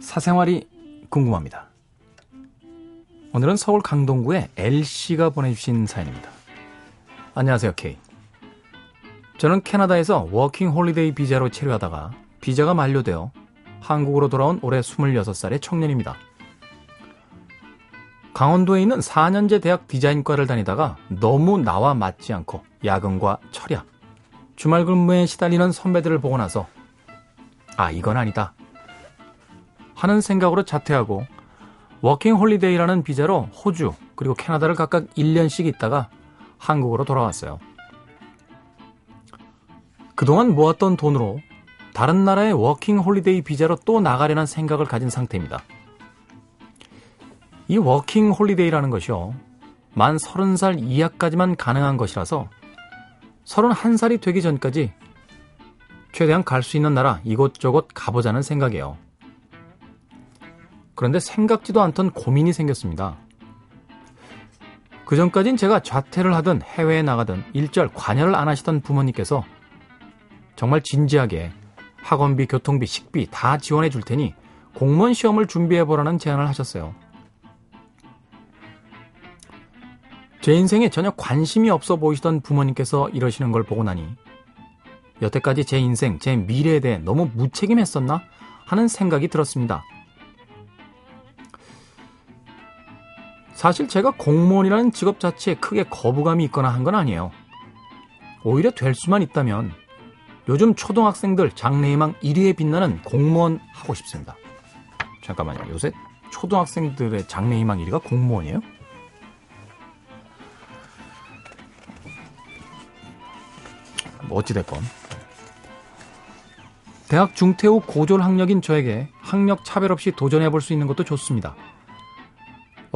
사생활이 궁금합니다. 오늘은 서울 강동구의 L씨가 보내주신 사연입니다. 안녕하세요, K. 저는 캐나다에서 워킹 홀리데이 비자로 체류하다가 비자가 만료되어 한국으로 돌아온 올해 26살의 청년입니다. 강원도에 있는 4년제 대학 디자인과를 다니다가 너무 나와 맞지 않고 야근과 철야, 주말 근무에 시달리는 선배들을 보고 나서 아, 이건 아니다. 하는 생각으로 자퇴하고 워킹 홀리데이라는 비자로 호주 그리고 캐나다를 각각 1년씩 있다가 한국으로 돌아왔어요. 그동안 모았던 돈으로 다른 나라의 워킹 홀리데이 비자로 또 나가려는 생각을 가진 상태입니다. 이 워킹 홀리데이라는 것이요. 만 30살 이하까지만 가능한 것이라서 31살이 되기 전까지 최대한 갈 수 있는 나라 이곳저곳 가보자는 생각이에요. 그런데 생각지도 않던 고민이 생겼습니다. 그 전까진 제가 자퇴를 하든 해외에 나가든 일절 관여를 안 하시던 부모님께서 정말 진지하게 학원비, 교통비, 식비 다 지원해 줄 테니 공무원 시험을 준비해 보라는 제안을 하셨어요. 제 인생에 전혀 관심이 없어 보이시던 부모님께서 이러시는 걸 보고 나니 여태까지 제 인생, 제 미래에 대해 너무 무책임했었나 하는 생각이 들었습니다. 사실 제가 공무원이라는 직업 자체에 크게 거부감이 있거나 한 건 아니에요. 오히려 될 수만 있다면 요즘 초등학생들 장래희망 1위에 빛나는 공무원 하고 싶습니다. 잠깐만요. 요새 초등학생들의 장래희망 1위가 공무원이에요? 뭐 어찌됐건. 대학 중퇴 후 고졸 학력인 저에게 학력 차별 없이 도전해 볼 수 있는 것도 좋습니다.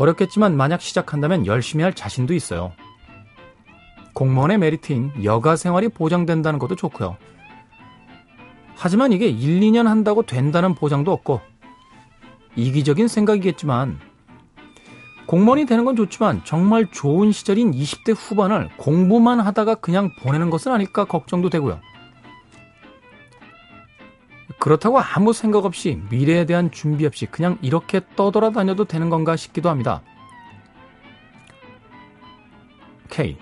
어렵겠지만 만약 시작한다면 열심히 할 자신도 있어요. 공무원의 메리트인 여가 생활이 보장된다는 것도 좋고요. 하지만 이게 1, 2년 한다고 된다는 보장도 없고 이기적인 생각이겠지만 공무원이 되는 건 좋지만 정말 좋은 시절인 20대 후반을 공부만 하다가 그냥 보내는 것은 아닐까 걱정도 되고요. 그렇다고 아무 생각 없이 미래에 대한 준비 없이 그냥 이렇게 떠돌아다녀도 되는 건가 싶기도 합니다. K.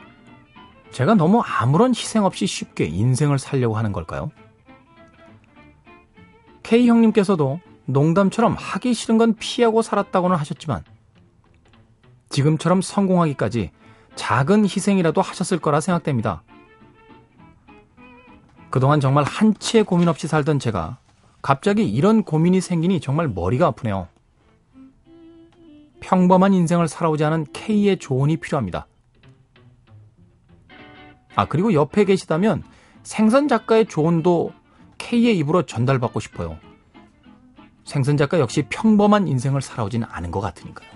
제가 너무 아무런 희생 없이 쉽게 인생을 살려고 하는 걸까요? K 형님께서도 농담처럼 하기 싫은 건 피하고 살았다고는 하셨지만 지금처럼 성공하기까지 작은 희생이라도 하셨을 거라 생각됩니다. 그동안 정말 한치의 고민 없이 살던 제가 갑자기 이런 고민이 생기니 정말 머리가 아프네요. 평범한 인생을 살아오지 않은 K의 조언이 필요합니다. 아, 그리고 옆에 계시다면 생선 작가의 조언도 K의 입으로 전달받고 싶어요. 생선 작가 역시 평범한 인생을 살아오지는 않은 것 같으니까요.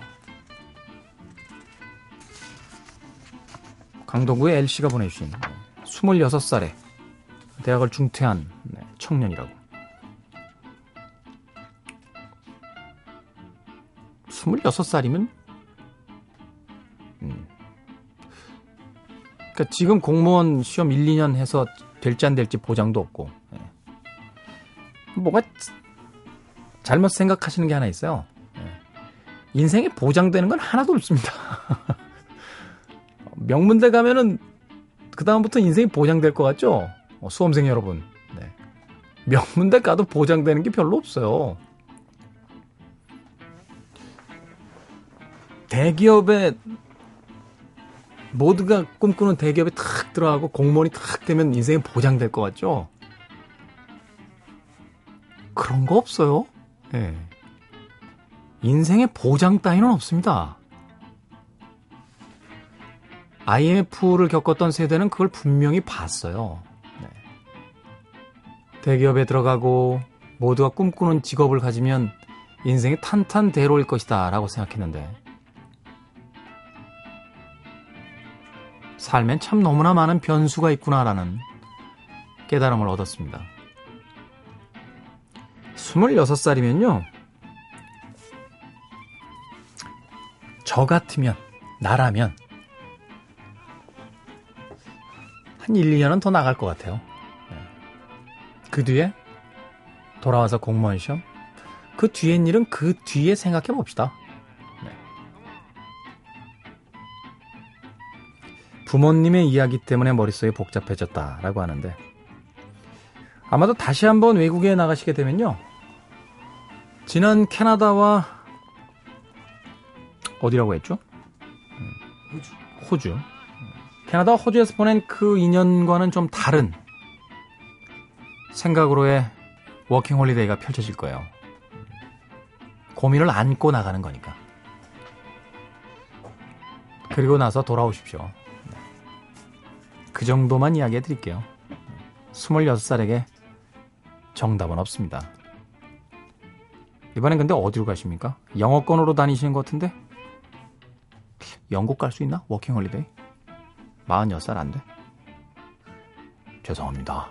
강동구의 L씨가 보내주신 26살에 대학을 중퇴한 네, 청년이라고. 26살이면 음. 그러니까 지금 공무원 시험 1, 2년 해서 될지 안 될지 보장도 없고 예. 뭐가 잘못 생각하시는 게 하나 있어요. 예. 인생에 보장되는 건 하나도 없습니다. 명문대 가면은 그 다음부터 인생이 보장될 것 같죠? 어, 수험생 여러분. 네. 명문대 가도 보장되는 게 별로 없어요. 대기업에 모두가 꿈꾸는 대기업에 탁 들어가고 공무원이 탁 되면 인생이 보장될 것 같죠? 그런 거 없어요. 네. 인생의 보장 따위는 없습니다. IMF를 겪었던 세대는 그걸 분명히 봤어요. 네. 대기업에 들어가고 모두가 꿈꾸는 직업을 가지면 인생이 탄탄대로일 것이다 라고 생각했는데 삶엔 참 너무나 많은 변수가 있구나라는 깨달음을 얻었습니다. 26살이면요. 저 같으면, 나라면, 한 1, 2년은 더 나갈 것 같아요. 네. 그 뒤에 돌아와서 공무원 시험. 그 뒤엔 일은 그 뒤에 생각해 봅시다. 부모님의 이야기 때문에 머릿속이 복잡해졌다라고 하는데 아마도 다시 한번 외국에 나가시게 되면요. 지난 캐나다와 어디라고 했죠? 호주. 호주. 캐나다 호주에서 보낸 그 2년과는 좀 다른 생각으로의 워킹 홀리데이가 펼쳐질 거예요. 고민을 안고 나가는 거니까. 그리고 나서 돌아오십시오. 그 정도만 이야기해 드릴게요. 26살에게 정답은 없습니다. 이번엔 근데 어디로 가십니까? 영어권으로 다니시는 것 같은데? 영국 갈 수 있나? 워킹 홀리데이? 46살 안 돼? 죄송합니다.